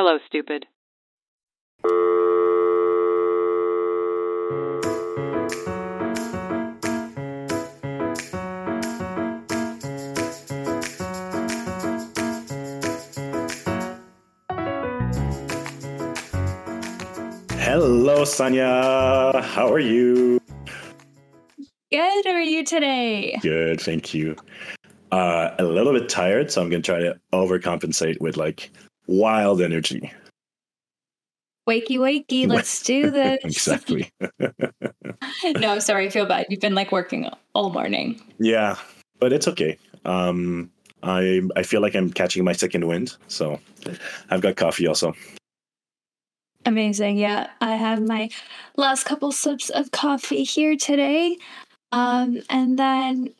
Hello, stupid. Hello, Saniya. How are you? Good. How are you today? Good, thank you. Uh, a little bit tired, so I'm going to try to overcompensate with like wild energy. Wakey, wakey. Let's do this. exactly. no, I'm sorry. I feel bad. You've been like working all morning. Yeah, but it's okay. Um, I I feel like I'm catching my second wind, so I've got coffee also. Amazing. Yeah, I have my last couple sips of coffee here today. Um, and then,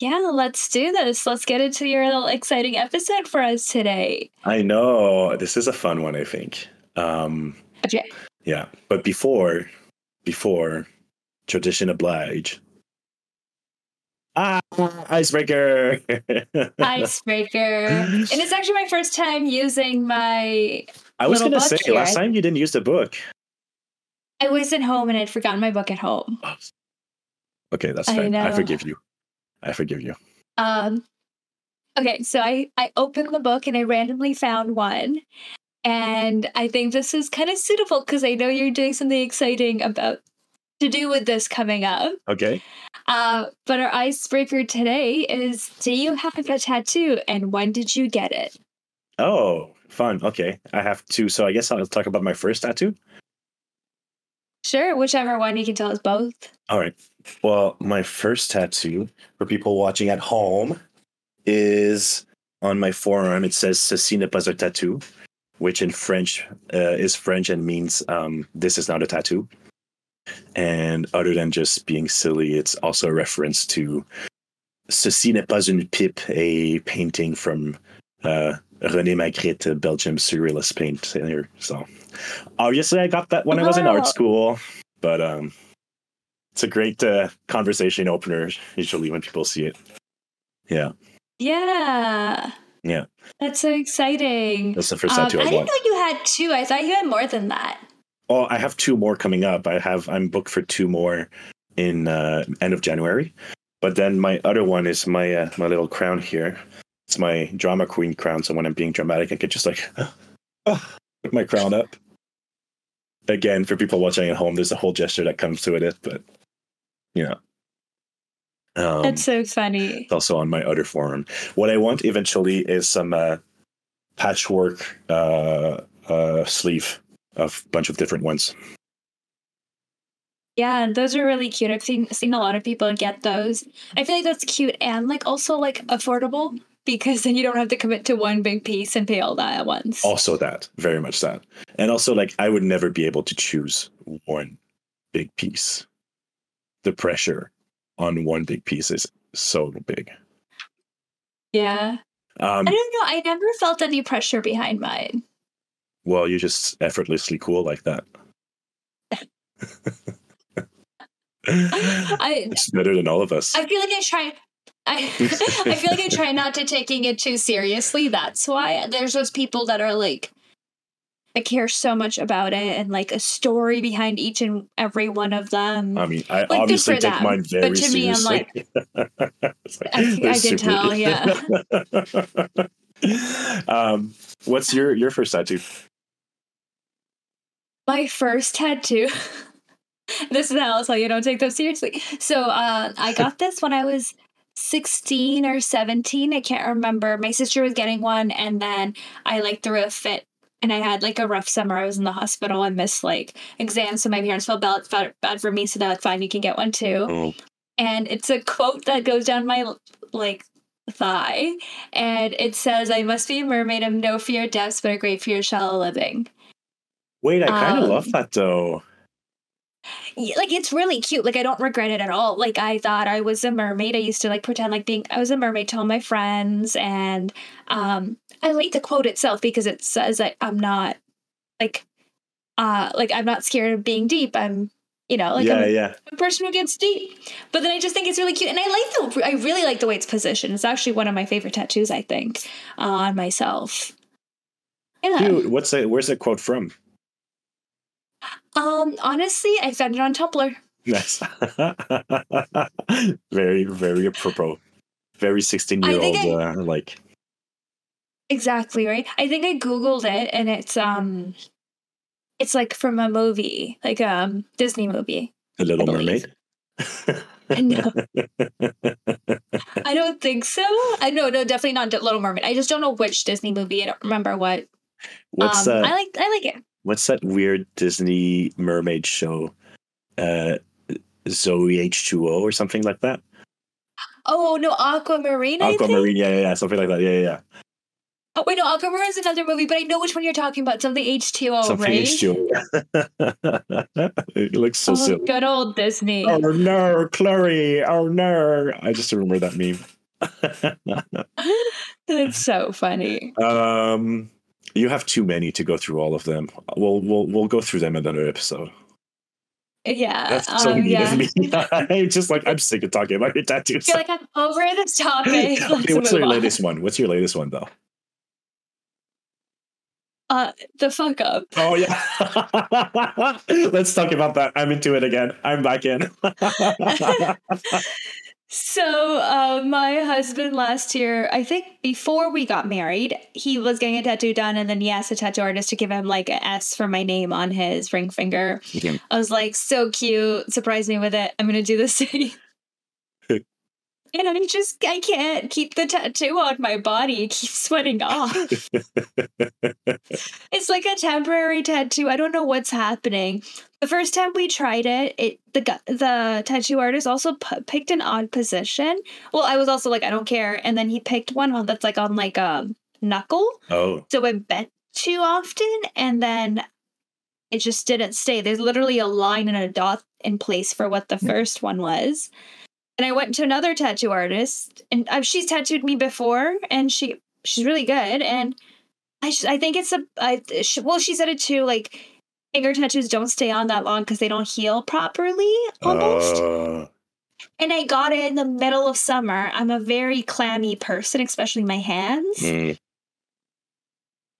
yeah, let's do this. Let's get into your little exciting episode for us today. I know this is a fun one. I think. Um, Okay. yeah, but before before tradition oblige. Ah, icebreaker. Icebreaker. and it's actually my first time using my. I was going to say last time you didn't use the book. I was at home and I'd forgotten my book at home. Okay, that's I fine. I forgive you. I forgive you. Um, okay, so I I opened the book and I randomly found one, and I think this is kind of suitable because I know you're doing something exciting about to do with this coming up. Okay. Uh, but our icebreaker today is: Do you have a tattoo, and when did you get it? Oh, fun. Okay. I have two. So I guess I'll talk about my first tattoo. Sure, whichever one you can tell us both. All right. Well, my first tattoo for people watching at home is on my forearm. It says "Ceci n'est pas un tattoo," which in French uh, is French and means um, "this is not a tattoo." And other than just being silly, it's also a reference to "Ceci n'est pas une pipe," a painting from uh, René Magritte, a Belgium surrealist painter. So, obviously, I got that when I was in art school, but um, it's a great uh, conversation opener usually when people see it. Yeah, Yeah. Yeah. That's so exciting. that's the first Um, I tattoo I, didn't know you had two. I thought you had more than that. Oh, I have two more coming up. I have I'm booked for two more in uh, end of January, but then my other one is my uh, my little crown here. It's my drama queen crown. So when I'm being dramatic, I can just like put my crown up. Again, for people watching at home, there's a whole gesture that comes to it, but know. Um, That's so funny. It's also on my other forum. What I want eventually is some uh, patchwork uh, uh, sleeve of a bunch of different ones. Yeah, those are really cute. I've seen seen a lot of people get those. I feel like that's cute and like also like affordable because then you don't have to commit to one big piece and pay all that at once. Also, that very much that, and also like I would never be able to choose one big piece. The pressure on one big piece is so big. Yeah. Um, I don't know. I never felt any pressure behind mine. well, you're just effortlessly cool like that. I it's better than all of us. I feel like I try I I feel like I try not to taking it too seriously. That's why there's those people that are like I care so much about it and like a story behind each and every one of them. I mean, I good obviously take them, mine very but to me, I'm seriously. Like, I- I can tell, yeah. um, what's your your first tattoo? my first tattoo. this is how I'll tell you don't take them seriously. So uh, I got this when I was 16 or 17. I can't remember. My sister was getting one, and then I like threw a fit. And I had like a rough summer. I was in the hospital and missed like exams. So my parents felt bad, felt bad for me. So like, fine, you can get one too. Oh, And it's a quote that goes down my like thigh. And it says, I must be a mermaid of no fear of depths, but a great fear of shallow living. wait, I kind of Um, love that though. Like it's really cute. Like I don't regret it at all. Like I thought I was a mermaid. I used to like pretend like being I was a mermaid to all my friends, and um, I like the quote itself because it says that I'm not like uh like I'm not scared of being deep. I'm you know like yeah, I'm a, yeah. a person who gets deep. But then I just think it's really cute, and I like the I really like the way it's positioned. It's actually one of my favorite tattoos. I think uh, on myself. Yeah. Dude, what's that? Where's that quote from? Um, honestly, I found it on Tumblr. Nice. very, very apropos. Very 16 I year old, uh, like, Exactly, right? I think I googled it and it's um it's like from a movie, like a um, Disney movie. The Little mermaid. I believe. Mermaid. No, I don't think so. I know, no, definitely not Little Mermaid. I just don't know which Disney movie. I don't remember what. what's um, that? I like I like it. what's that weird Disney mermaid show? Uh, Zoe H2O or something like that? Oh no, Aquamarine. Aquamarine, yeah, yeah, yeah, something like that. Yeah, yeah, yeah. Oh wait, no, Aquamarine is another movie, but I know which one you're talking about. Something H two O, something right? H2O. it looks so Oh, silly. good old Disney. Oh no, Chloe! Oh no! I just remember that meme. It's so funny. um, you have too many to go through all of them. We'll we'll we'll go through them in another episode. Yeah. That's so um, yeah. I'm just like I'm sick of talking about your tattoos. I feel like I'm over this topic. Let's okay, what's your on. latest one? What's your latest one though? Uh, the fuck up. Oh yeah. Let's talk about that. I'm into it again. I'm back in. So, uh, my husband last year, I think before we got married, he was getting a tattoo done, and then he asked a tattoo artist to give him like an S for my name on his ring finger. Okay. I was like, so cute, surprise me with it. I'm gonna do the same. And I just, I can't keep the tattoo on my body. It keeps sweating off. it's like a temporary tattoo. I don't know what's happening. The first time we tried it, it the the tattoo artist also pu- picked an odd position. Well, I was also like, I don't care, and then he picked one that's like on like a knuckle, oh, so it bent too often, and then it just didn't stay. There's literally a line and a dot in place for what the hmm. first one was. And I went to another tattoo artist, and uh, she's tattooed me before, and she she's really good. And I just, I think it's a I, she, well, she said it too. Like finger tattoos don't stay on that long because they don't heal properly, almost. Uh, and I got it in the middle of summer. I'm a very clammy person, especially my hands. mm,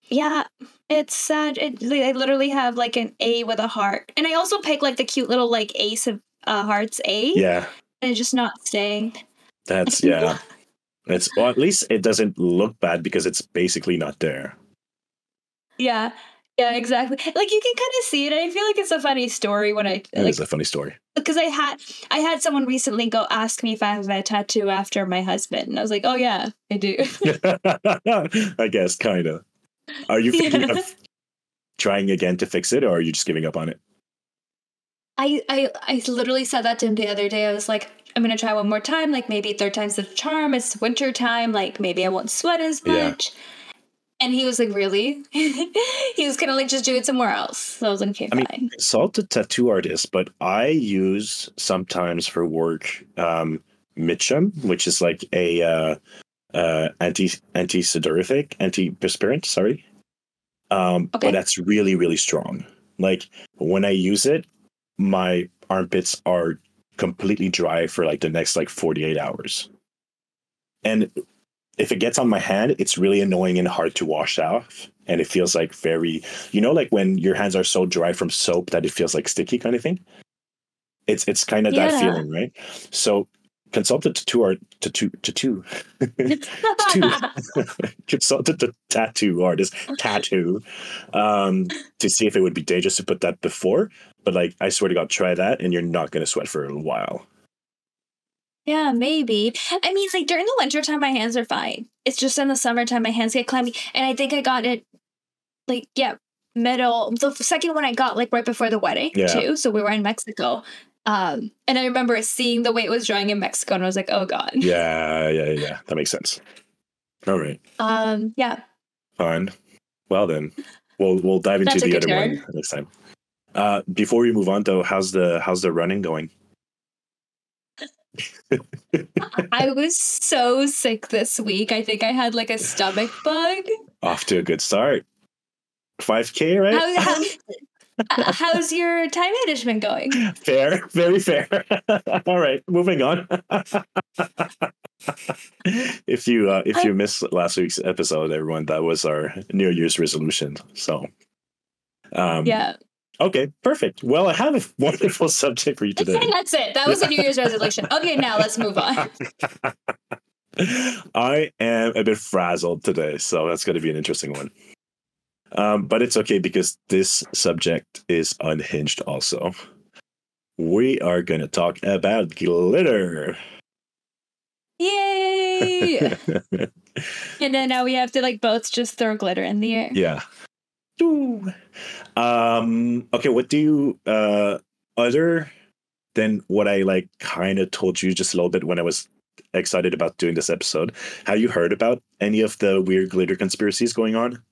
Yeah, it's sad. It, I literally have like an A with a heart, and I also pick like the cute little like ace of uh, hearts A, yeah, and just not staying. that's yeah. It's well, at least it doesn't look bad because it's basically not there. Yeah, yeah, exactly. Like you can kind of see it. I feel like it's a funny story when I It like is a funny story. because I had I had someone recently go ask me if I have a tattoo after my husband, and I was like, oh yeah, I do. I guess, kind of. Are you thinking Yeah. of trying again to fix it, or are you just giving up on it? I, I I literally said that to him the other day. I was like, I'm gonna try one more time. Like maybe third time's the charm. It's winter time. Like maybe I won't sweat as Yeah. much. And he was like, really? he was gonna like just do it somewhere else. So I was like, okay, I mean, fine. a tattoo artist, but I use sometimes for work um, Mitchum, which is like a uh, uh, anti anti sudorific, anti perspirant. Sorry, um, Okay. but that's really really strong. Like when I use it, my armpits are completely dry for like the next like forty eight hours, and if it gets on my hand, it's really annoying and hard to wash off. And it feels like very, you know, like when your hands are so dry from soap that it feels like sticky kind of thing. It's it's kind of that feeling, right? So consulted tattoo art tattoo tattoo tattoo consulted the tattoo artist tattoo um to see if it would be dangerous to put that before. But like I swear to God, try that and you're not gonna sweat for a while. yeah, maybe. I mean, like during the winter time, my hands are fine. It's just in the summertime, my hands get clammy. And I think I got it like, yeah, middle. The second one I got like right before the wedding, Yeah. too. So we were in Mexico. Um, and I remember seeing the way it was drying in Mexico, and I was like, oh God. Yeah, yeah, yeah. That makes sense. All right. Um, yeah. Fine. Well then, we'll we'll dive into the other a one next time. Uh, before we move on, though, how's the how's the running going? I was so sick this week. I think I had like a stomach bug. Off to a good start. Five k, right? How, how, Uh, how's your time management going? Fair, very fair. All right, moving on. if you uh, if you missed last week's episode, everyone, that was our New Year's resolution. So, um, Yeah. Okay, perfect. Well, I have a wonderful subject for you today. That's it. That was a New Year's resolution. Okay, now let's move on. I am a bit frazzled today, so that's going to be an interesting one. Um, but it's okay because this subject is unhinged. Also, we are going to talk about glitter. Yay! and then now we have to like both just throw glitter in the air. yeah. Um. Okay. What do you uh other than what I like kind of told you just a little bit when I was excited about doing this episode? Have you heard about any of the weird glitter conspiracies going on?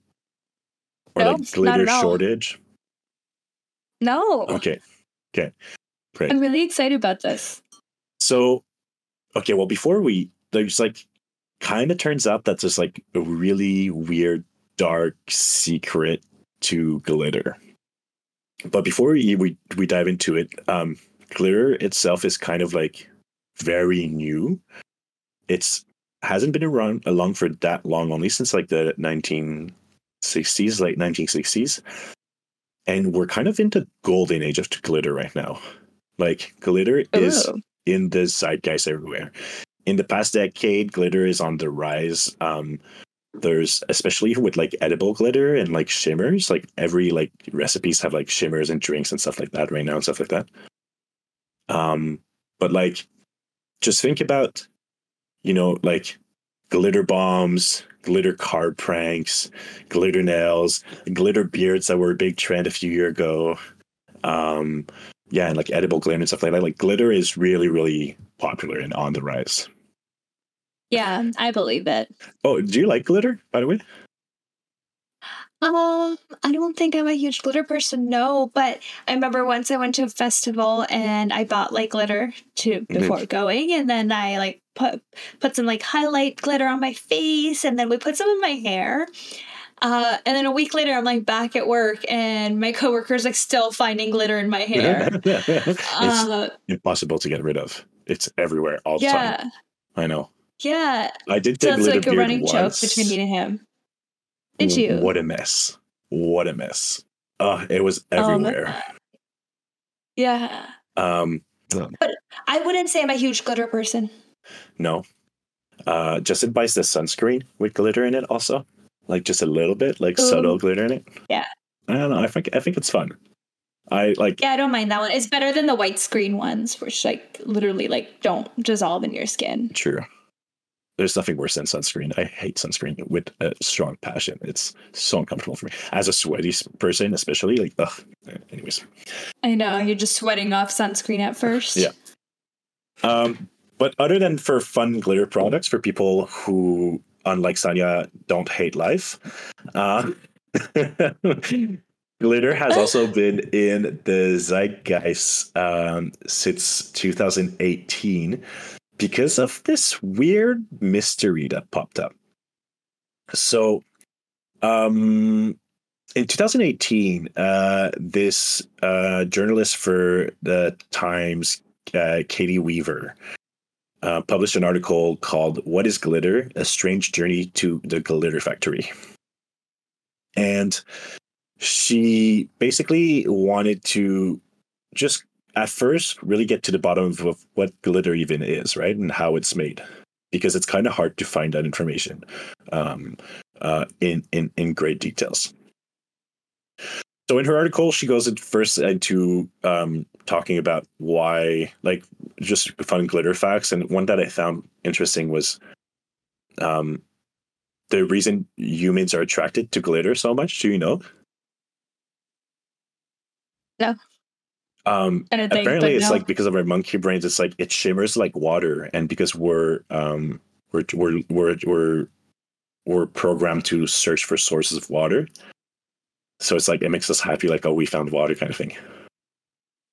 Or No, like glitter shortage? No. Okay. Okay. Great. I'm really excited about this. So, okay, well, before we, there's like, kind of turns out that there's like a really weird, dark secret to glitter. But before we we, we dive into it, um, glitter itself is kind of like very new. It's hasn't been around along for that long, only since like the 1960s, late 1960s. And we're kind of into golden age of glitter right now. Like glitter is in the zeitgeist everywhere. In the past decade, glitter is on the rise. Um, there's especially with like edible glitter and like shimmers. Like every like recipes have like shimmers and drinks and stuff like that right now and stuff like that. Um, but like, just think about, you know, like glitter bombs, glitter card pranks, glitter nails, glitter beards that were a big trend a few years ago. Um, yeah, and like edible glitter and stuff like that. Like glitter is really, really popular and on the rise. Yeah, I believe it. Oh, do you like glitter, by the way? Um, I don't think I'm a huge glitter person, no. But I remember once I went to a festival and I bought like glitter to before going, and then I like put put some like highlight glitter on my face, and then we put some in my hair. Uh, and then a week later, I'm like back at work, and my coworkers like still finding glitter in my hair. it's uh, impossible to get rid of. It's everywhere all the time. I know. Yeah. I did So get it's like a running once. joke between me and him. Did you? What a mess! What a mess! Uh, it was Oh, everywhere. Yeah. um, but I wouldn't say I'm a huge glitter person. no. Uh, just buys the sunscreen with glitter in it, also, like just a little bit, like Ooh. subtle glitter in it. Yeah. I don't know. I think I think it's fun. I like. Yeah, I don't mind that one. It's better than the white screen ones, which like literally like don't dissolve in your skin. True. There's nothing worse than sunscreen. I hate sunscreen with a strong passion. It's so uncomfortable for me as a sweaty person, especially. Like, ugh. Anyways, I know you're just sweating off sunscreen at first. Yeah. um, but other than for fun glitter products for people who, unlike Saniya, don't hate life, uh, glitter has also been in the zeitgeist um, since 2018 because of this weird mystery that popped up. So, um, in 2018, uh, this uh, journalist for the Times, uh, Caity Weaver, uh, published an article called What is Glitter? A Strange Journey to the Glitter Factory. And she basically wanted to just at first really get to the bottom of, what glitter even is, right? And how it's made. Because it's kind of hard to find that information um, uh, in, in, in great details. So in her article, she goes first into um, talking about why, like, just fun glitter facts. And one that I found interesting was um, the reason humans are attracted to glitter so much. Do you know? No. Um, I don't apparently, but it's no. like because of our monkey brains, it's like it shimmers like water, and because we're um, we're we're we're we're we're programmed to search for sources of water. So it's like it makes us happy, like oh, we found water, kind of thing.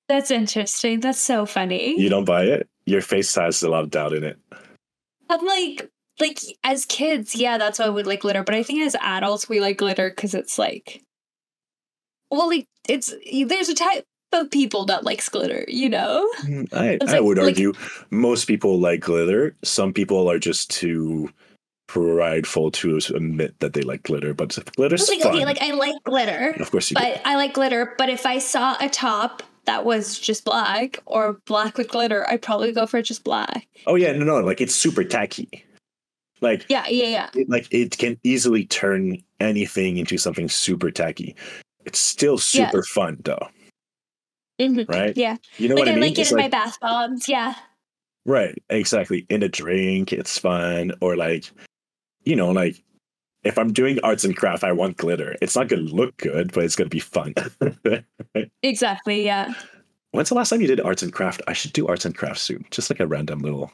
That's interesting. That's so funny. You don't buy it. Your face has a lot of doubt in it. I'm like, like as kids, yeah, that's why we like glitter. But I think as adults, we like glitter because it's like, well, like it's there's a type of people that likes glitter, you know. Mm, I, I like- would like- argue most people like glitter. Some people are just too prideful to admit that they like glitter, but glitter's Like, fun. okay, like I like glitter, of course you do. but I like glitter. But if I saw a top that was just black or black with glitter, I'd probably go for just black. Oh yeah, no, no, like it's super tacky. Like Yeah, yeah, yeah. it, like it can easily turn anything into something super tacky. It's still super fun though, Mhm. right? Yeah. You know like what I I mean? like it It's in like- my bath bombs. Yeah. Right, exactly. In a drink, it's fun. Or like, you know, like if I'm doing arts and craft, I want glitter. It's not gonna look good, but it's gonna be fun. Exactly. Yeah. When's the last time you did arts and craft? I should do arts and craft soon. Just like a random little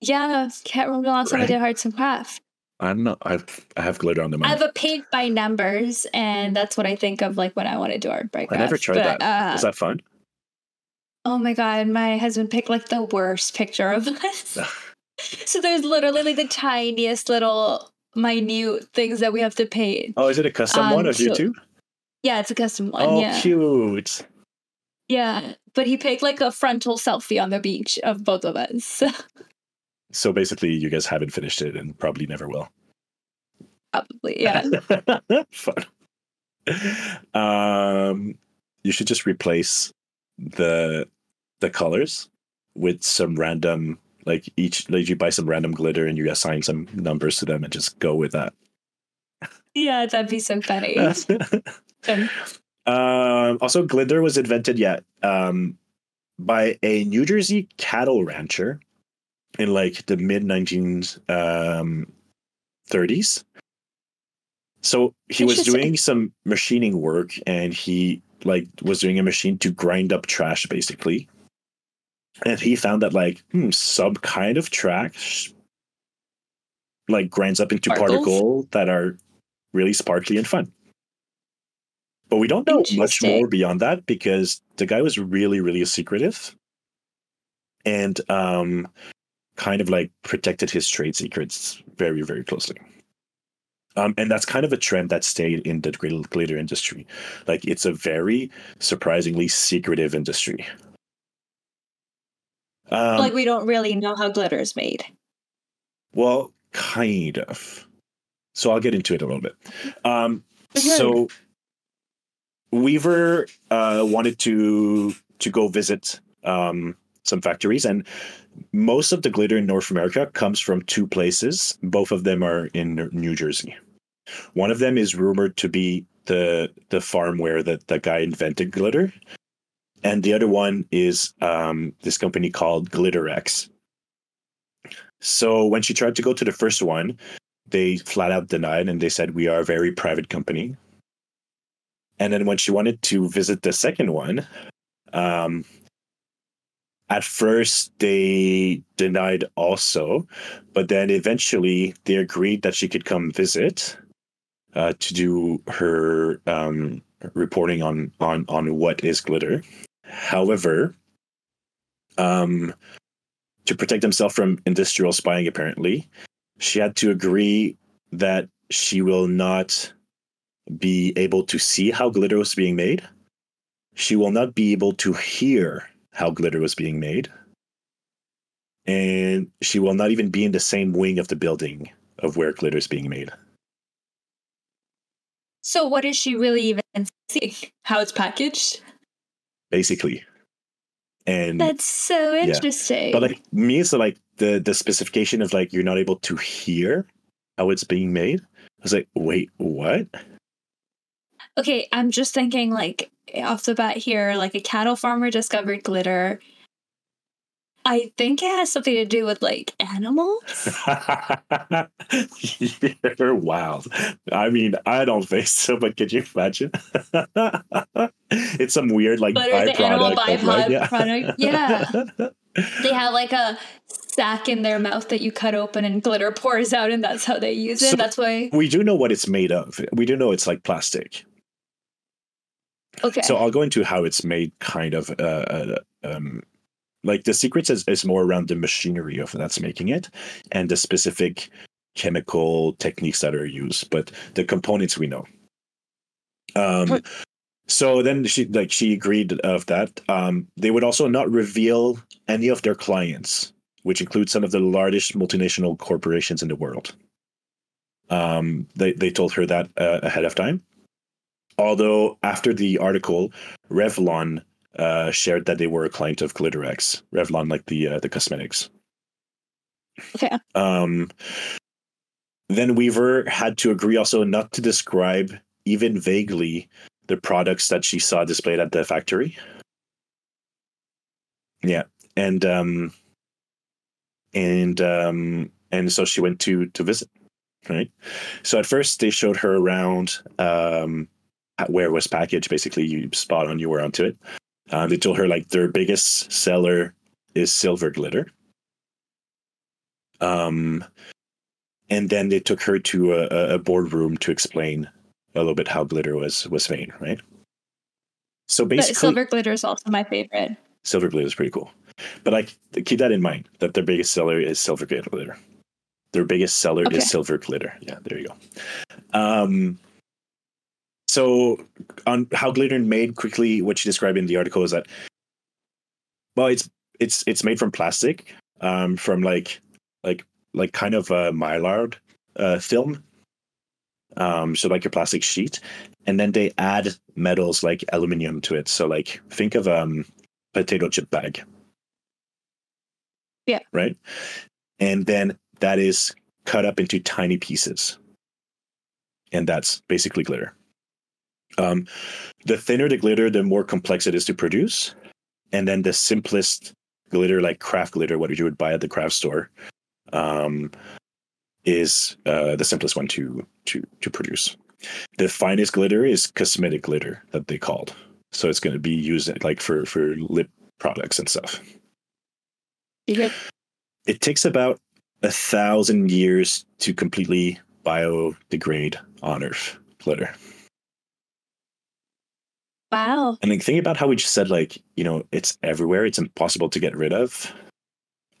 Yeah. Can't remember the last time I Right. did arts and craft. I don't know. I've I have glitter on the I have a paint by numbers, and that's what I think of like when I want to do art by I never tried But, that. Uh, Is that fun? oh my god, my husband picked like the worst picture of us. so there's literally like the tiniest little minute things that we have to paint. Oh, is it a custom Um, one of you so- two? Yeah, it's a custom one. Oh, yeah. cute. Yeah. But he picked like a frontal selfie on the beach of both of us. So basically, you guys haven't finished it and probably never will. Probably. Yeah. Fun. Um, you should just replace the the colors with some random, like each, like you buy some random glitter and you assign some numbers to them and just go with that. yeah, that'd be so funny. Um, also, glitter was invented yet um, by a New Jersey cattle rancher in like the mid 1930s. Um, 30s. so he was doing some machining work and he like was doing a machine to grind up trash basically. And he found that like hmm, some kind of trash like grinds up into particles that are really sparkly and fun. But we don't know much more beyond that because the guy was really, really secretive and um kind of like protected his trade secrets very, very closely. Um, and that's kind of a trend that stayed in the gl- glitter industry. Like it's a very surprisingly secretive industry. Um, like we don't really know how glitter is made. well, kind of. So I'll get into it a little bit. Um, so Weaver uh, wanted to to go visit um, some factories, and most of the glitter in North America comes from two places. Both of them are in New Jersey. One of them is rumored to be the the farm where that the guy invented glitter, and the other one is um, this company called Glitterex. So when she tried to go to the first one, they flat out denied and they said we are a very private company. And then when she wanted to visit the second one, um, at first they denied also, but then eventually they agreed that she could come visit uh, to do her um, reporting on on on what is glitter. However, um, to protect himself from industrial spying, apparently, she had to agree that she will not be able to see how glitter was being made. She will not be able to hear how glitter was being made. And she will not even be in the same wing of the building of where glitter is being made. So what is she really even seeing? How it's packaged? Basically. And That's so interesting. but like me, so like the the specification of like you're not able to hear how it's being made. I was like, wait, what? okay, I'm just thinking like off the bat here, like a cattle farmer discovered glitter. I think it has something to do with like animals. You're wild. I mean, I don't think so, but could you imagine? it's some weird like But an animal byproduct. like, byproduct, yeah. They have like a sack in their mouth that you cut open and glitter pours out, and that's how they use it. So- that's why. we do know what it's made of. We do know it's like plastic. Okay. So I'll go into how it's made, kind of. Uh, uh, um, like the secrets is, is more around the machinery of that's making it and the specific chemical techniques that are used, but the components we know. Um, so then she like she agreed of that. Um, they would also not reveal any of their clients, which includes some of the largest multinational corporations in the world. Um, they they told her that uh, ahead of time. Although after the article, Revlon uh, shared that they were a client of Glitterex. Revlon, like the uh, the cosmetics. Okay. Um, then Weaver had to agree also not to describe even vaguely the products that she saw displayed at the factory. Yeah, and um, and um, and so she went to to visit. Right. So at first they showed her around um, where was packaged. Basically, you spot on, you were onto it. Uh, they told her like their biggest seller is silver glitter. Um, and then they took her to a, a boardroom to explain a little bit how glitter was was made, right? So basically, but silver glitter is also my favorite. Silver glitter is pretty cool, but I keep that in mind that their biggest seller is silver glitter. Their biggest seller okay. is silver glitter. Yeah, there you go. Um, so on how glitter made quickly, what she described in the article is that, well, it's it's it's made from plastic, um, from like like like kind of a mylar uh, film um, so like a plastic sheet, and then they add metals like aluminium to it. So like think of um potato chip bag. Yeah. Right. And then that is cut up into tiny pieces. And that's basically glitter. Um, the thinner the glitter, the more complex it is to produce. And then the simplest glitter, like craft glitter, what you would buy at the craft store, um, is uh, the simplest one to to to produce. The finest glitter is cosmetic glitter that they called. So it's going to be used like for for lip products and stuff. Okay. It takes about a thousand years to completely biodegrade on Earth glitter. Wow. And then think about how we just said like, you know, it's everywhere, it's impossible to get rid of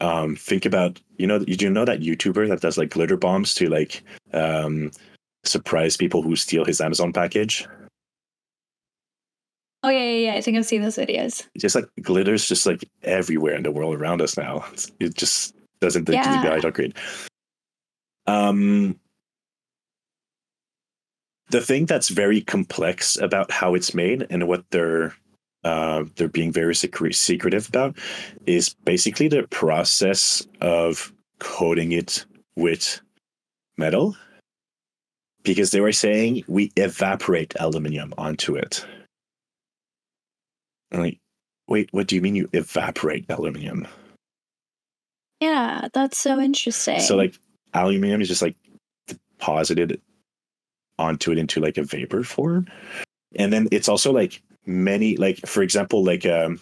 um, think about you know you do know that YouTuber that does like glitter bombs to like um, surprise people who steal his Amazon package. Oh yeah, yeah, yeah. I think I've seen those videos. Just like glitters, just like everywhere in the world around us now. It just doesn't think yeah. the guys are great. Um, the thing that's very complex about how it's made and what they're uh, they're being very secretive about is basically the process of coating it with metal because they were saying we evaporate aluminium onto it. I'm like, wait, what do you mean you evaporate aluminium? Yeah, that's so interesting. So like aluminium is just like deposited onto it into like a vapor form. And then it's also like many like for example like um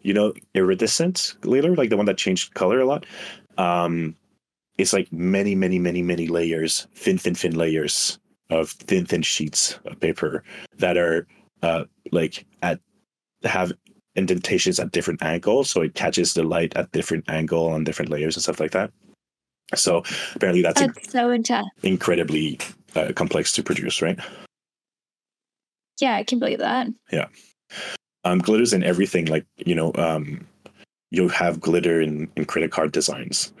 you know iridescent glitter like the one that changed color a lot um it's like many many many many layers thin thin thin layers of thin thin sheets of paper that are uh like at have indentations at different angles so it catches the light at different angle on different layers and stuff like that so apparently that's, that's inc- so intense incredibly uh, complex to produce right yeah, I can believe that. Yeah. Um, glitters in everything. Like, you know, um, you have glitter in, in credit card designs.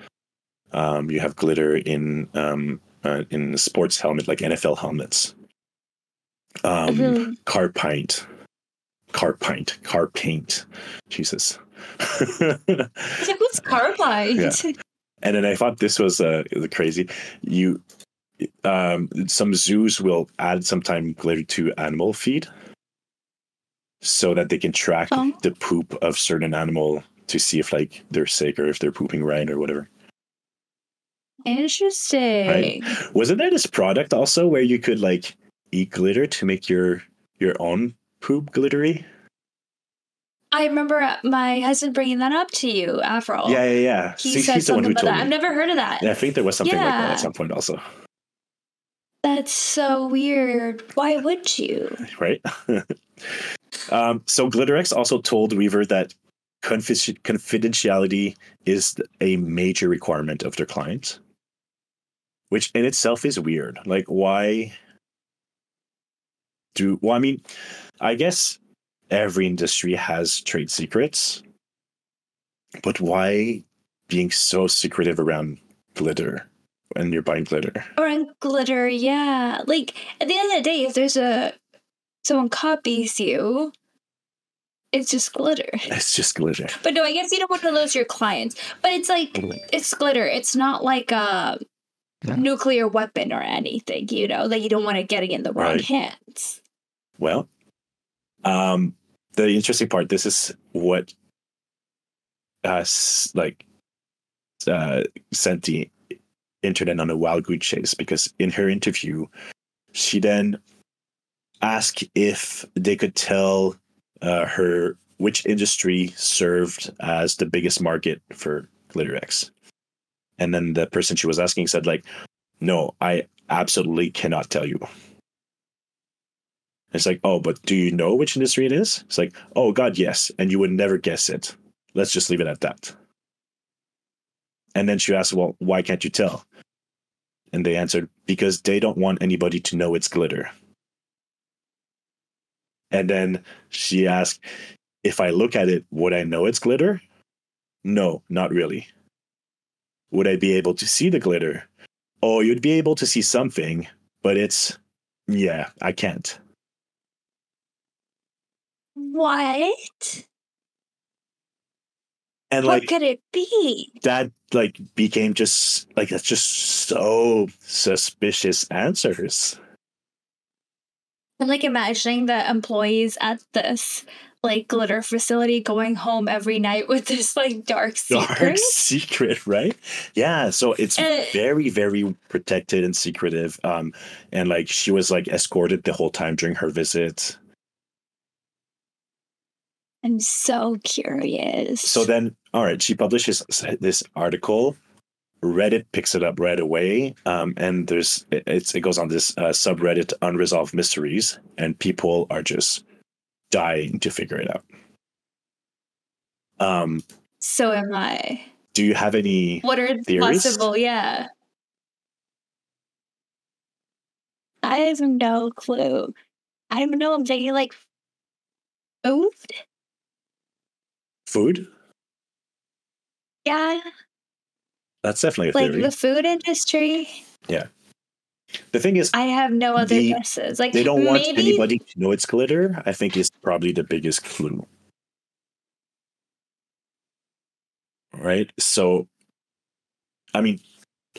Um, you have glitter in um, uh, in sports helmet, like NFL helmets. Um, mm-hmm. Car paint, car paint, car paint. Jesus. What's car paint? Yeah. And then I thought this was uh, crazy. You um, some zoos will add sometime glitter to animal feed so that they can track oh. the poop of certain animal to see if like they're sick or if they're pooping right or whatever. Interesting. Right? Wasn't there this product also where you could like eat glitter to make your your own poop glittery? I remember my husband bringing that up to you, Avril. Yeah, yeah, yeah. He See, said who told that. Me. I've never heard of that. Yeah, I think there was something yeah. like that at some point also. That's so weird. Why would you? Right. um, so Glitterex also told Weaver that confidentiality is a major requirement of their clients, which in itself is weird. Like, why? do well. I mean, I guess every industry has trade secrets, but why being so secretive around glitter when you're buying glitter? Or in glitter, yeah. Like at the end of the day, if there's a someone copies you, it's just glitter. It's just glitter. But no, I guess you don't want to lose your clients. But it's like it's glitter. It's not like a Yeah. nuclear weapon or anything, you know, that you don't want to get it in the wrong Right. hands. Well, um, the interesting part. This is what, uh, like, uh, sent the internet on a wild goose chase because in her interview, she then asked if they could tell uh, her which industry served as the biggest market for Glitterex, and then the person she was asking said like, "No, I absolutely cannot tell you." It's like, oh, but do you know which industry it is? It's like, oh God, yes, and you would never guess it. Let's just leave it at that. And then she asked, well, why can't you tell? And they answered, because they don't want anybody to know it's glitter. And then she asked, if I look at it, would I know it's glitter? No, not really. Would I be able to see the glitter? Oh, you'd be able to see something, but it's, yeah, I can't. What? And like, what could it be? that like became just like that's just so suspicious answers. I'm like imagining the employees at this like glitter facility going home every night with this like dark secret. Dark secret, right? Yeah. So it's Uh, very, very protected and secretive. Um, and like she was like escorted the whole time during her visit. I'm so curious. So then, all right, she publishes this article. Reddit picks it up right away, um, and there's it- it's it goes on this uh, subreddit unresolved mysteries, and people are just dying to figure it out. Um, so am I. do you have any? What are Theories? possible? Yeah. I have no clue. I don't know. I'm thinking like food. Food? Yeah, That's definitely a like theory. the food industry. Yeah. The thing is, I have no other The- guesses. Like they don't want maybe anybody to know it's glitter. I think is probably the biggest clue. Right? So, I mean,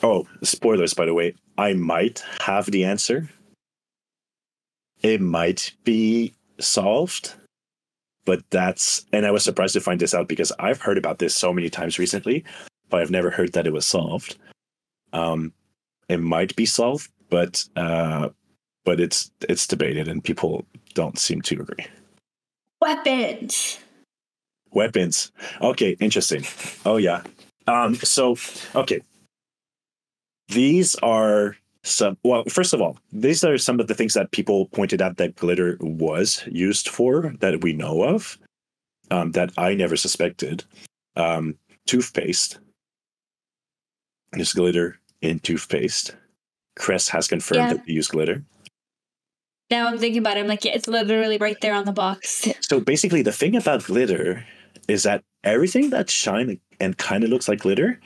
oh, spoilers, by the way. I might have the answer. It might be solved, but that's, and I was surprised to find this out because I've heard about this so many times recently, but I've never heard that it was solved. Um, it might be solved, but uh, but it's it's debated and people don't seem to agree. weapons. Weapons. Okay, interesting. Oh yeah. Um so okay. These are some well, first of all, these are some of the things that people pointed out that glitter was used for that we know of. Um, that I never suspected. Um, toothpaste. There's glitter in toothpaste. Crest has confirmed Yeah. that they use glitter. Now I'm thinking about it. I'm like, yeah, it's literally right there on the box. So basically, the thing about glitter is that everything that shine and kind of looks like glitter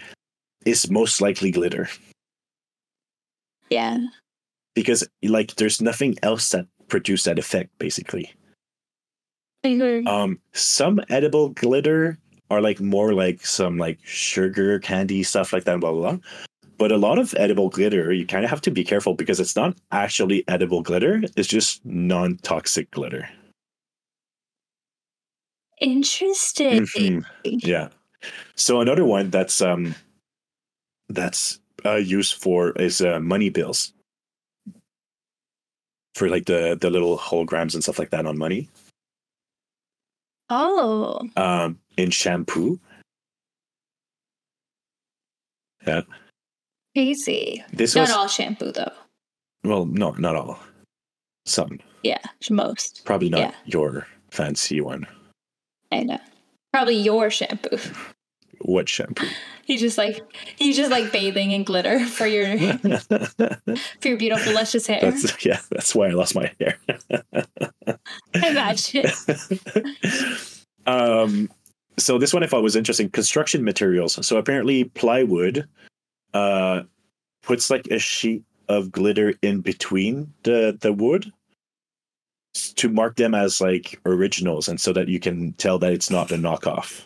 is most likely glitter Yeah. because, like, there's nothing else that produce that effect. Basically, um, some edible glitter are like more like some like sugar candy stuff like that, blah blah. blah. But a lot of edible glitter, you kind of have to be careful because it's not actually edible glitter; it's just non-toxic glitter. Interesting. Mhm. Yeah. So another one that's um that's uh, used for is uh, money bills for like the the little holograms and stuff like that on money. Oh, Um, in shampoo. Yeah. crazy. This Not was all shampoo though. well, no, not all. Some, Yeah, most. probably not Yeah. your fancy one. I know. Probably your shampoo. What shampoo? He's just like he's just like bathing in glitter for your for your beautiful luscious hair. That's, yeah, that's why I lost my hair. I imagine. um, so this one I thought was interesting. Construction materials. So apparently plywood uh, puts like a sheet of glitter in between the the wood to mark them as like originals, and so that you can tell that it's not a knockoff.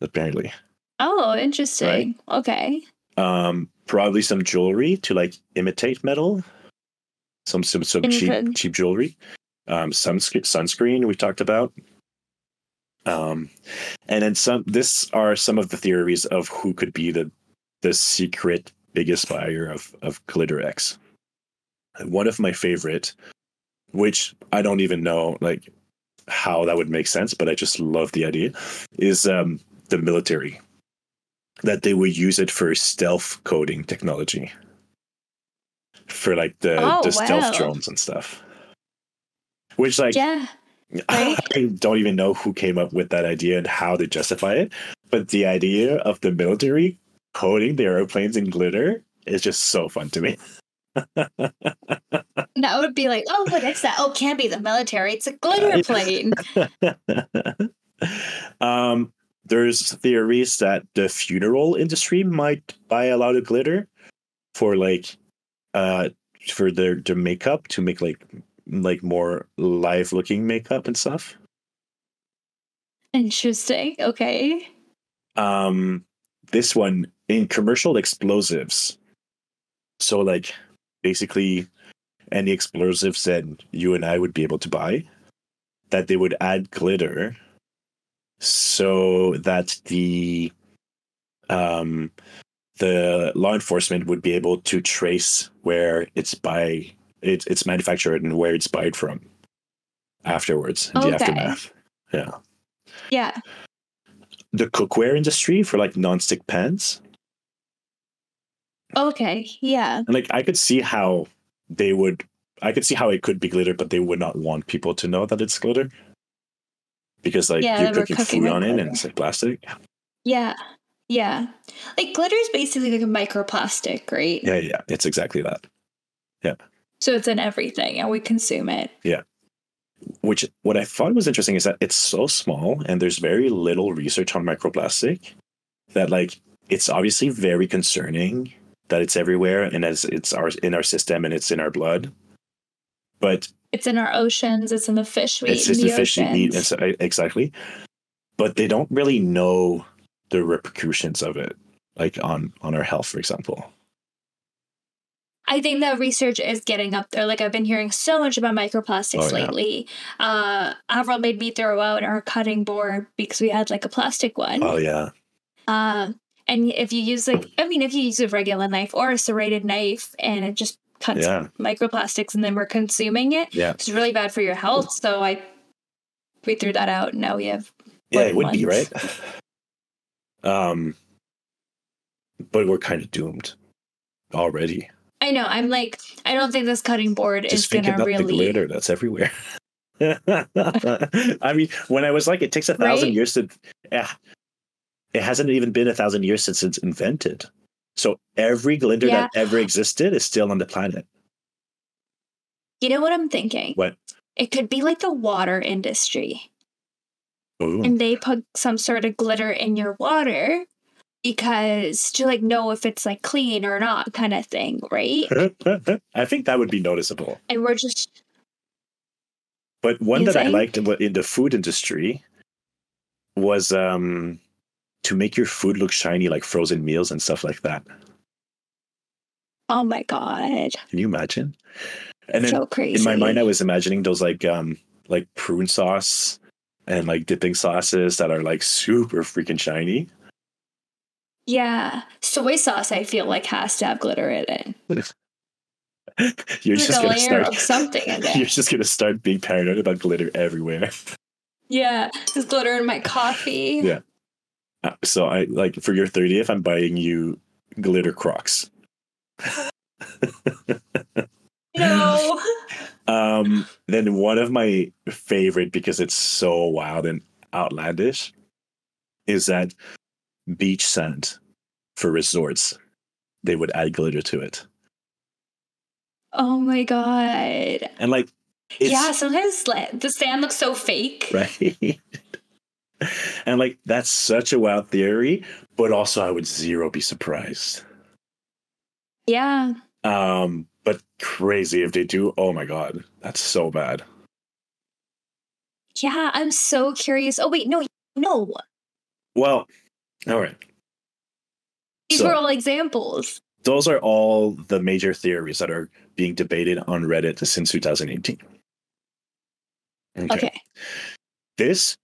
Apparently, Oh, interesting. Okay. um, probably some jewelry to like imitate metal. Some some some cheap cheap jewelry. Um, sunscreen sunscreen we talked about. Um, and then some. This are some of the theories of who could be the the secret biggest buyer of of Glitterex. One of my favorite, which I don't even know like how that would make sense, but I just love the idea, is um, the military. That they would use it for stealth coding technology, for like the Oh, the stealth drones and stuff. Which like Yeah. I don't even know who came up with that idea and how to justify it, but the idea of the military coating the airplanes in glitter is just so fun to me. That would be like, oh, what is that? Oh, can't be the military. It's a glitter plane. um, there's theories that the funeral industry might buy a lot of glitter for like uh for their their makeup to make like like more live looking makeup and stuff. Interesting. Okay. um this one in commercial explosives so like basically any explosives that you and i would be able to buy that they would add glitter so that the um the law enforcement would be able to trace where it's by it's it's manufactured and where it's buyed from afterwards in the aftermath yeah Yeah. the cookware industry for like non-stick pans Okay. Yeah. and like i could see how they would i could see how it could be glitter but they would not want people to know that it's glitter because like Yeah, you're cooking cooking food on it and it's like plastic Yeah. Yeah. Like glitter is basically like a microplastic, right? yeah yeah it's exactly that Yeah. So it's in everything and we consume it. Yeah. Which what i thought was interesting is that it's so small and there's very little research on microplastic that like it's obviously very concerning that it's everywhere and as it's our in our system and it's in our blood but It's in our oceans. It's in the fish we it's eat in the the fish you eat oceans. e, exactly but they don't really know the repercussions of it like on on our health for example I think that research is getting up there. Like I've been hearing so much about microplastics Oh, yeah. lately. Uh, Avril made me throw out our cutting board because we had like a plastic one. oh yeah Um, and if you use like, I mean, if you use a regular knife or a serrated knife, and it just cuts yeah microplastics, and then we're consuming it, yeah it's really bad for your health. So I, we threw that out. and Now we have. yeah it would be right um but we're kind of doomed already I know. I'm like, I don't think this cutting board is just think gonna about really. the glitter that's everywhere i mean when i was like it takes a thousand Right? years to yeah it hasn't even been a thousand years since it's invented so every glitter Yeah. that ever existed is still on the planet You know what I'm thinking? what It could be like the water industry. Ooh. and they put some sort of glitter in your water because to like know if it's like clean or not kind of thing right I think that would be noticeable. and we're just But one You that I liked in the- in the food industry was um, to make your food look shiny, like frozen meals and stuff like that. oh my god Can you imagine? And then so crazy in my mind, I was imagining those like um, like prune sauce and like dipping sauces that are like super freaking shiny. yeah soy sauce i feel like has to have glitter in it You're just gonna start. something in You're just gonna start being paranoid about glitter everywhere. yeah there's glitter in my coffee Yeah. So I like for your 30th, I'm buying you glitter Crocs. no Um, then one of my favorite because it's so wild and outlandish is that beach sand for resorts, they would add glitter to it. Oh my god. And like, it's, yeah, sometimes like, the sand looks so fake. right. and like, that's such a wild theory, but also I would zero be surprised. Yeah. Um, but crazy if they do. Oh my god, that's so bad. Yeah, I'm so curious. Oh wait, no, no. Well, all right. These So- were all examples. Those are all the major theories that are being debated on Reddit since 2018. Okay. This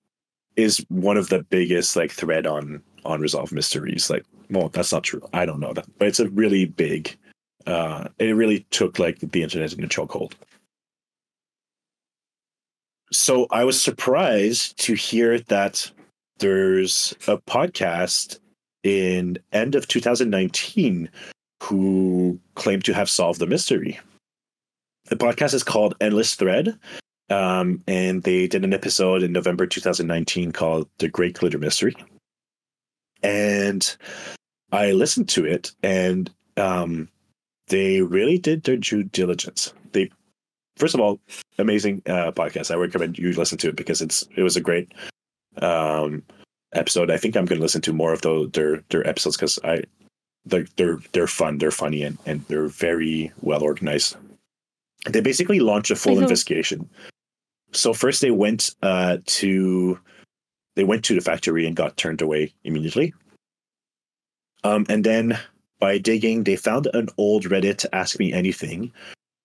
is one of the biggest like thread on unresolved mysteries. Like, well, that's not true. I don't know that, but it's a really big. Uh, it really took like the internet in a chokehold. So I was surprised to hear that there's a podcast in end of 2019 who claimed to have solved the mystery. The podcast is called Endless Thread, um, and they did an episode in November 2019 called "The Great Glitter Mystery." And I listened to it, and um, they really did their due diligence. They, first of all, amazing uh, podcast. I recommend you listen to it because it's it was a great um, episode. I think I'm going to listen to more of the, their their episodes because I they're, they're they're fun, they're funny, and and they're very well organized. They basically launched a full investigation. So first they went uh, to they went to the factory and got turned away immediately. Um, and then by digging, they found an old Reddit Ask Me Anything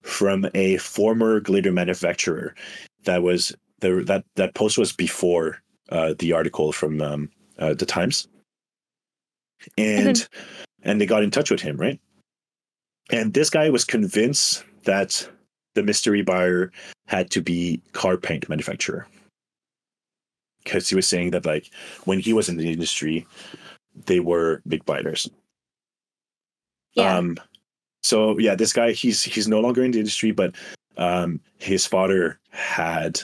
from a former glitter manufacturer. That was the that that post was before uh, the article from um, uh, the Times, and and they got in touch with him, right? And this guy was convinced that the mystery buyer had to be car paint manufacturer. Because he was saying that like when he was in the industry they were big buyers. Yeah. um so yeah this guy he's he's no longer in the industry but um his father had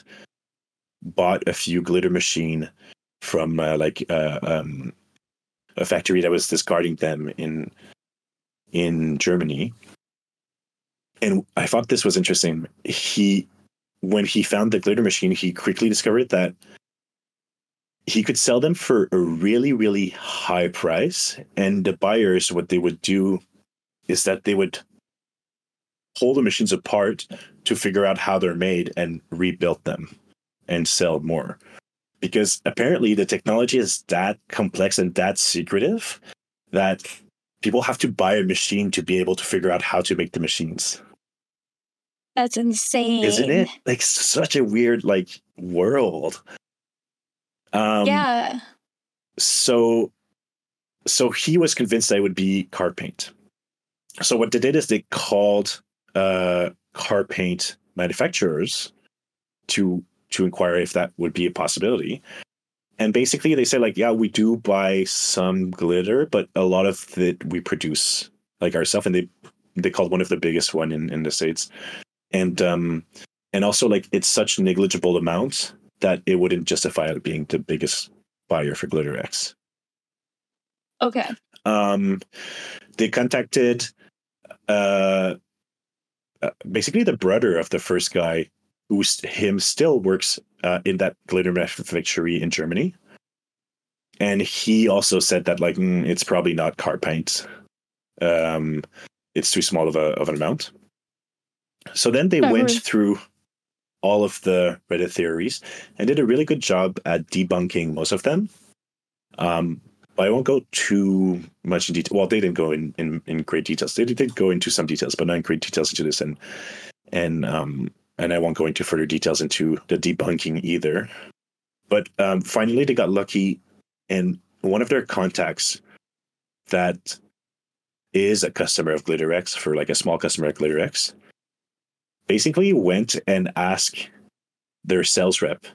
bought a few glitter machine from uh, like uh, um a factory that was discarding them in in Germany and I thought this was interesting. He, when he found the glitter machine, he quickly discovered that he could sell them for a really, really high price. And the buyers, what they would do is that they would pull the machines apart to figure out how they're made and rebuild them and sell more. Because apparently the technology is that complex and that secretive that people have to buy a machine to be able to figure out how to make the machines That's insane. isn't it? like such a weird like world. Um yeah. so so he was convinced that it would be car paint. So what they did is they called uh car paint manufacturers to to inquire if that would be a possibility. And basically they said like yeah we do buy some glitter but a lot of it we produce like ourselves. And they they called one of the biggest one in in the states and um and also like it's such negligible amount that it wouldn't justify it being the biggest buyer for Glitterex. Okay. um they contacted uh uh, basically the brother of the first guy who him still works uh, in that glitter manufactory in germany. And he also said that like mm, it's probably not car paint. Um it's too small of a of an amount so then they That went was- through all of the reddit theories and did a really good job at debunking most of them um but I won't go too much in detail. Well, they didn't go in, in, in great details. They did go into some details, but not in great details into this. And and um and I won't go into further details into the debunking either. But um, finally, they got lucky, and one of their contacts that is a customer of Glitterex for like a small customer at Glitterex basically went and asked their sales rep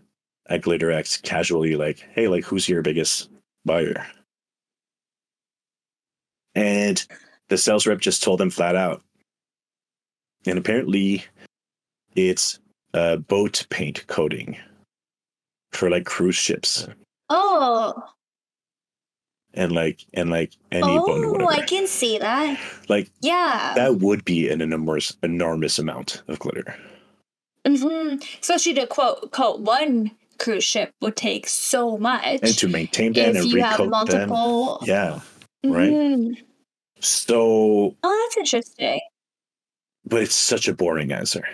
at Glitterex casually, like, "Hey, like, who's your biggest buyer?" And the sales rep just told them flat out. And apparently, it's uh, boat paint coating for like cruise ships. Oh. And like and like any bone Oh. I can see that. like Yeah. that would be an enormous enormous amount of glitter. hmm Especially to quote quote one cruise ship would take so much. And to maintain that if and you have recoat them. multiple. Yeah. right. Mhm. So Oh, that's interesting. but it's such a boring answer.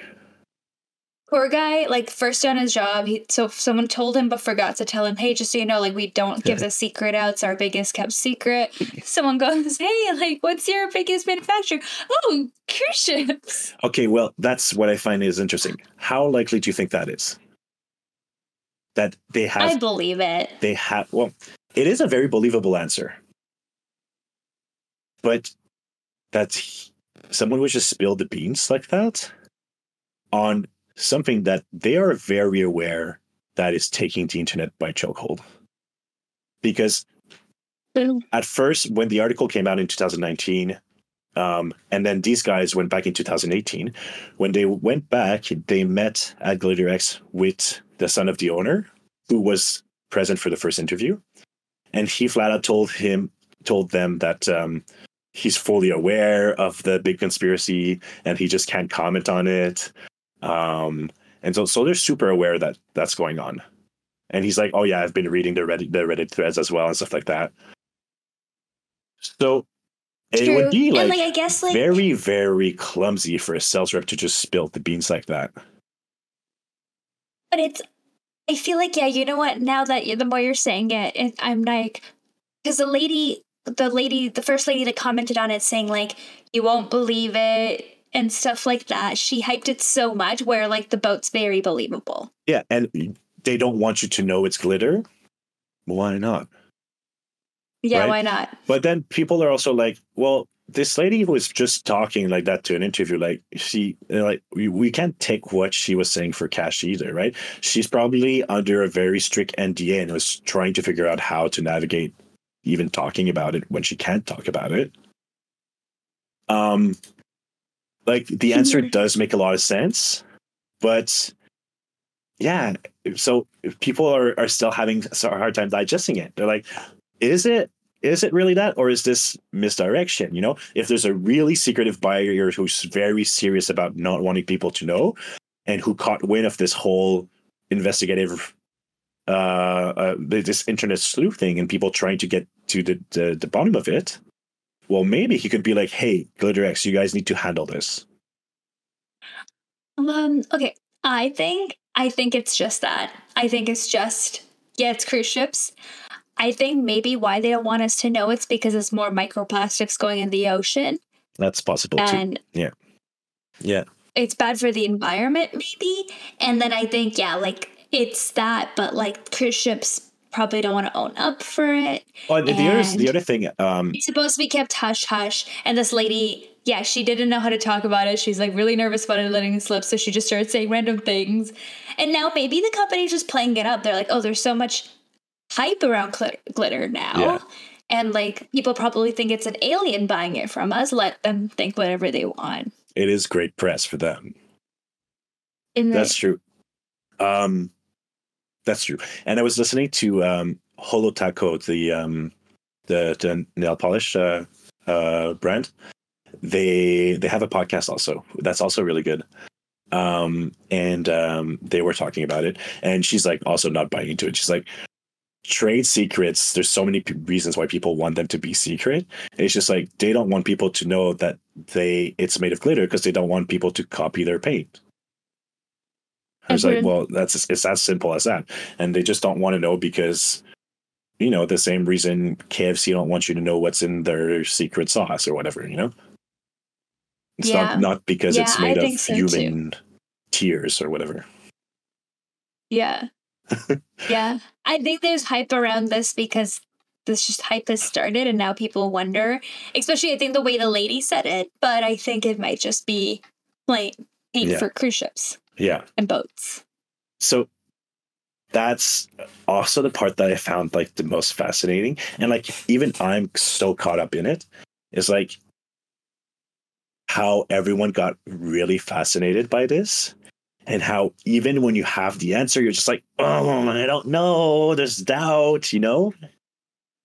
Poor guy, like first on his job, he so someone told him but forgot to tell him, hey, just so you know, like we don't give the secret out. It's our biggest kept secret. Someone goes, hey, like what's your biggest manufacturer? Oh, cruise ships. Okay, well, that's what I find is interesting. How likely do you think that is? That they have I believe it. they have well it is a very believable answer but that he- someone would just spill the beans like that on something that they are very aware that is taking the internet by chokehold. Because at first when the article came out in 2019 um, and then these guys went back in 2018 when they went back they met at Glitterex with the son of the owner who was present for the first interview. And he flat out told him told them that um, he's fully aware of the big conspiracy and he just can't comment on it um, and so so they're super aware that that's going on. And he's like oh yeah i've been reading the reddit the reddit threads as well and stuff like that. So it would be and like, like I guess like very very clumsy for a sales rep to just spill the beans like that. But it's, I feel like, yeah, you know what? Now that you, the more you're saying it, it I'm like, because the lady, the lady, the first lady that commented on it saying, like, you won't believe it and stuff like that, she hyped it so much where, like, the boat's very believable. yeah and they don't want you to know it's glitter why not Yeah, Right. why not? But then people are also like, well, this lady was just talking like that to an interview. Like she, like we, we can't take what she was saying for cash either, right? She's probably under a very strict NDA and was trying to figure out how to navigate even talking about it when she can't talk about it. Um, like the answer does make a lot of sense, but yeah, so people are are still having a hard time digesting it. They're like, is it is it really that or is this misdirection you know if there's a really secretive buyer who's very serious about not wanting people to know and who caught wind of this whole investigative uh, uh this internet sleuthing and people trying to get to the, the the bottom of it well maybe he could be like hey Glitterex you guys need to handle this Um, okay. I think I think it's just that. I think it's just yeah, it's cruise ships. I think maybe why they don't want us to know it's because it's more microplastics going in the ocean that's possible too and yeah it's bad for the environment maybe. And then I think yeah, like it's that but like cruise ships probably don't want to own up for it. oh, the, the other the other thing um It's supposed to be kept hush hush. And this lady, yeah, she didn't know how to talk about it. She's like really nervous about it letting it slip. So she just started saying random things. And now maybe the company's just playing it up. They're like, oh, there's so much hype around glit- glitter now. Yeah. And like people probably think it's an alien buying it from us. Let them think whatever they want. it is great press for them And That's true. Um, that's true. And I was listening to um, Holo Taco, the um, the, the nail polish uh, uh, brand. They they have a podcast also. That's also really good. Um, and um, they were talking about it, and she's like also not buying into it. She's like, trade secrets. There's so many p- reasons why people want them to be secret. It's just like they don't want people to know that they it's made of glitter because they don't want people to copy their paint. I was like, Mhm. well, that's it's as simple as that, and they just don't want to know because, you know, the same reason KFC don't want you to know what's in their secret sauce or whatever, you know. It's Yeah. not not because it's Yeah, I made of think so too. human tears or whatever. Yeah. yeah. I think there's hype around this because this just hype has started and now people wonder, especially I think the way the lady said it, but I think it might just be plain paint Yeah. for cruise ships Yeah. and boats. so that's also the part that I found like the most fascinating. And like even I'm so caught up in it is like how everyone got really fascinated by this. And how even when you have the answer, you're just like, oh, I don't know. There's doubt, you know?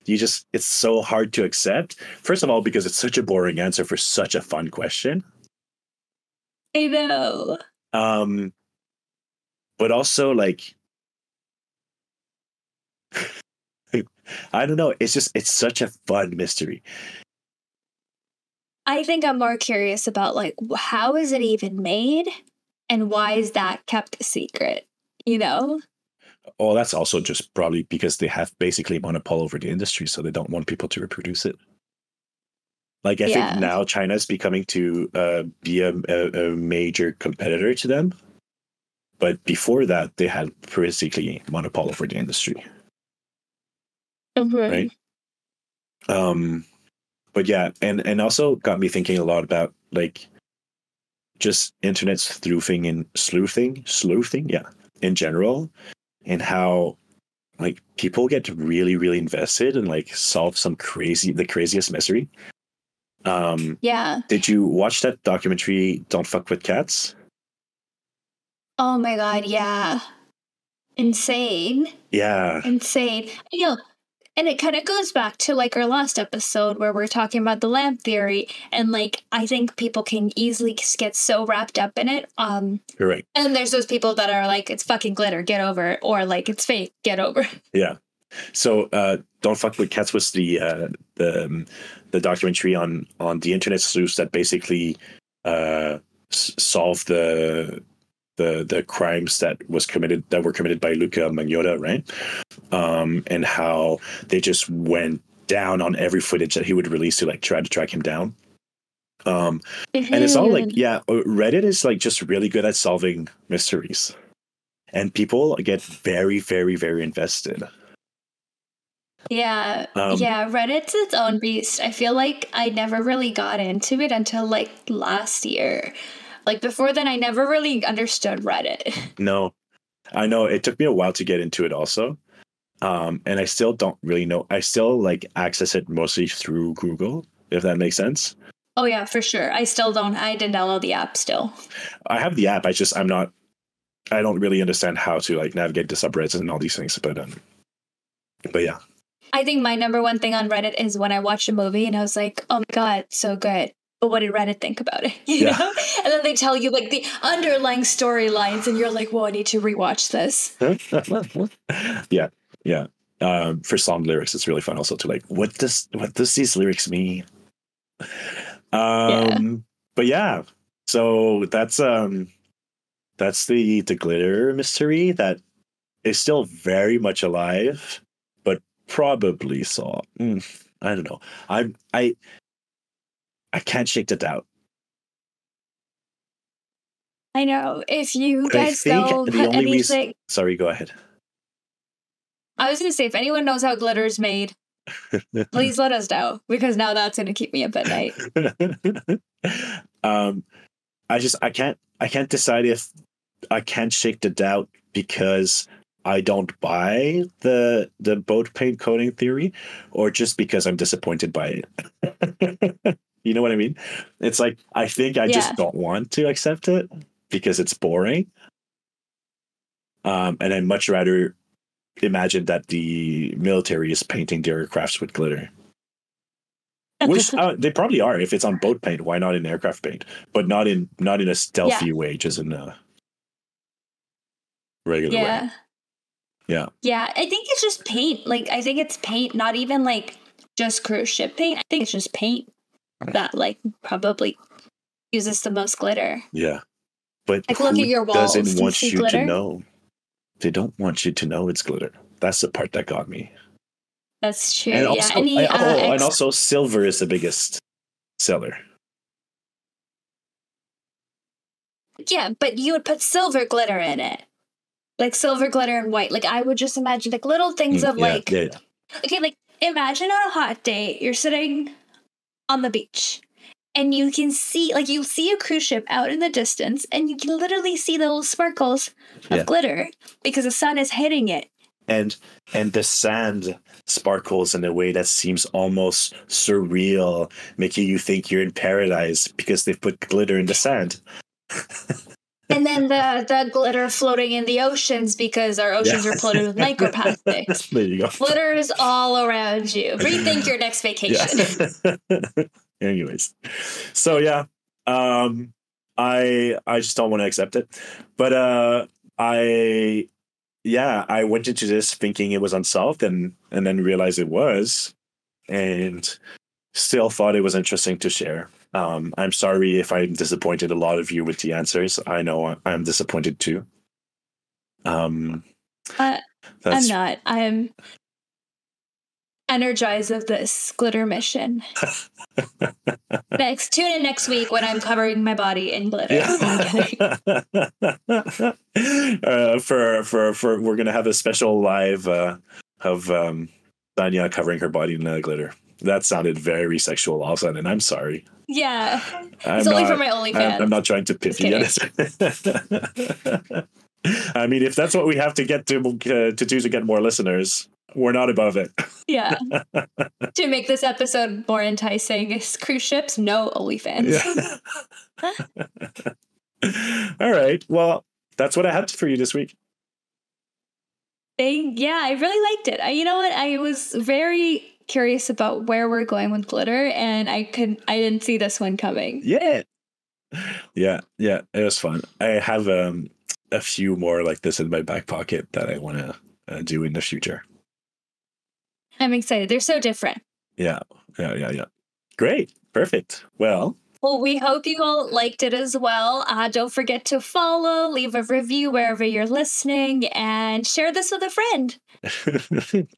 you just it's so hard to accept. First of all, because it's such a boring answer for such a fun question. I know. Um, but also like I don't know. It's just it's such a fun mystery. I think I'm more curious about like how is it even made and why is that kept a secret? You know? Oh, that's also just probably because they have basically monopole over the industry, so they don't want people to reproduce it. Like I Yeah. think now China is becoming to uh, be a, a, a major competitor to them, but before that they had basically monopoly for the industry. Right. Um, but yeah, and and also got me thinking a lot about like just internet sleuthing and sleuthing, sleuthing, yeah, in general, and how like people get really really invested and like solve some crazy the craziest mystery. Um, Yeah. did you watch that documentary "Don't Fuck with Cats"? Oh my god, yeah. Insane. Yeah, Insane. You know, and it kind of goes back to like our last episode where we're talking about the lamp theory and like I think people can easily get so wrapped up in it. Um you're right. and there's those people that are like it's fucking glitter, get over it or like it's fake, get over it. Yeah. So, uh, "Don't Fuck with Cats" was the uh, the um, the documentary on on the internet sleuths that basically uh, s- solved the the the crimes that was committed that were committed by Luka Magnotta, right? Um, and how they just went down on every footage that he would release to like try to track him down. Um, and it's all like yeah uh, reddit is like just really good at solving mysteries and people get very very very invested Yeah. Um, yeah, Reddit's its own beast. I feel like I never really got into it until like last year. Like before then I never really understood Reddit. no i know it took me a while to get into it also um and i still don't really know i still like access it mostly through google if that makes sense Oh yeah, for sure. I still don't I didn't download the app still. i have the app i just i'm not i don't really understand how to like navigate the subreddits and all these things but um but yeah I think my number one thing on Reddit is when I watched a movie and I was like, "Oh my god, so good." But what did Reddit think about it? You Yeah. know? And then they tell you like the underlying storylines and you're like, "Well, I need to rewatch this." yeah, yeah. Um, for song lyrics, it's really fun also to like what does what does these lyrics mean? Um, but yeah, so that's um, that's the the glitter mystery that is still very much alive, probably saw. Mm, I don't know. I'm I I can't shake the doubt. I know. If you I guys know anything reason- Sorry, go ahead. I was gonna say if anyone knows how glitter is made, please let us know. Because now that's gonna keep me up at night. um i just i can't i can't decide if i can't shake the doubt because i don't buy the the boat paint coating theory or just because i'm disappointed by it you know what i mean it's like i think i Yeah. just don't want to accept it because it's boring um and i'd much rather imagine that the military is painting their aircrafts with glitter which uh, they probably are. If it's on boat paint, why not in aircraft paint? But not in not in a stealthy way, just in a regular way. Yeah. Yeah. I think it's just paint. Like I think it's paint, not even like just cruise ship paint. I think it's just paint that like probably uses the most glitter. Yeah. But Like, look at your walls. Doesn't you want you glitter? to know. They don't want you to know it's glitter. That's the part that got me. That's true. And yeah. Any, I- uh, oh, and also silver is the biggest seller. yeah, but you would put silver glitter in it. Like silver glitter and white. Like I would just imagine like little things Mm, of yeah, like yeah, yeah. Okay, like imagine on a hot day, you're sitting on the beach and you can see, like, you see a cruise ship out in the distance and you can literally see the little sparkles of glitter because the sun is hitting it. and and the sand sparkles in a way that seems almost surreal, making you think you're in paradise because they've put glitter in the sand. and then the the glitter floating in the oceans because our oceans Yeah. are floated with microplastics. there you go. Glitter is all around you. Rethink your next vacation. Yeah. Anyways, so yeah, um, I I just don't want to accept it, but uh, I yeah, I went into this thinking it was unsolved, and and then realized it was, and still thought it was interesting to share. Um, I'm sorry if I disappointed a lot of you with the answers. I know I'm disappointed too. Um, Uh, I'm not. I'm energized of this glitter mission. next, tune in next week when I'm covering my body in glitter. Yeah. uh, for for for we're gonna have a special live uh, of um, Saniya covering her body in uh, glitter. That sounded very sexual all of a sudden. I'm sorry. Yeah, I'm it's only not, for my OnlyFans. I'm, I'm not trying to pit you. I mean, if that's what we have to get to uh, to do to get more listeners, we're not above it. Yeah. to make this episode more enticing, is cruise ships, no OnlyFans. Yeah. All right. Well, that's what I had for you this week. They, yeah, I really liked it. I, you know what? I was very curious about where we're going with glitter, and I could I didn't see this one coming. Yeah. Yeah, yeah, it was fun. I have um a few more like this in my back pocket that I want to uh, do in the future. I'm excited. They're so different. Yeah, yeah, yeah, yeah. Great, perfect. Well, Well, we hope you all liked it as well. Uh, don't forget to follow, leave a review wherever you're listening, and share this with a friend.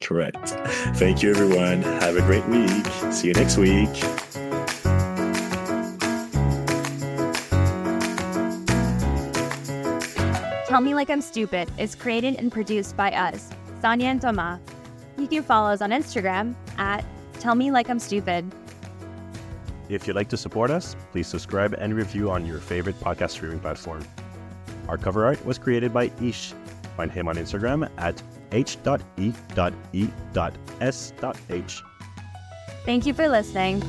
correct. Thank you, everyone. Have a great week. See you next week. Tell Me Like I'm Stupid is created and produced by us, Saniya and Thomas. You can follow us on Instagram at Tell Me Like I'm Stupid. If you'd like to support us, please subscribe and review on your favorite podcast streaming platform. Our cover art was created by Heesh. Find him on Instagram at h.e.e.s.h. Thank you for listening.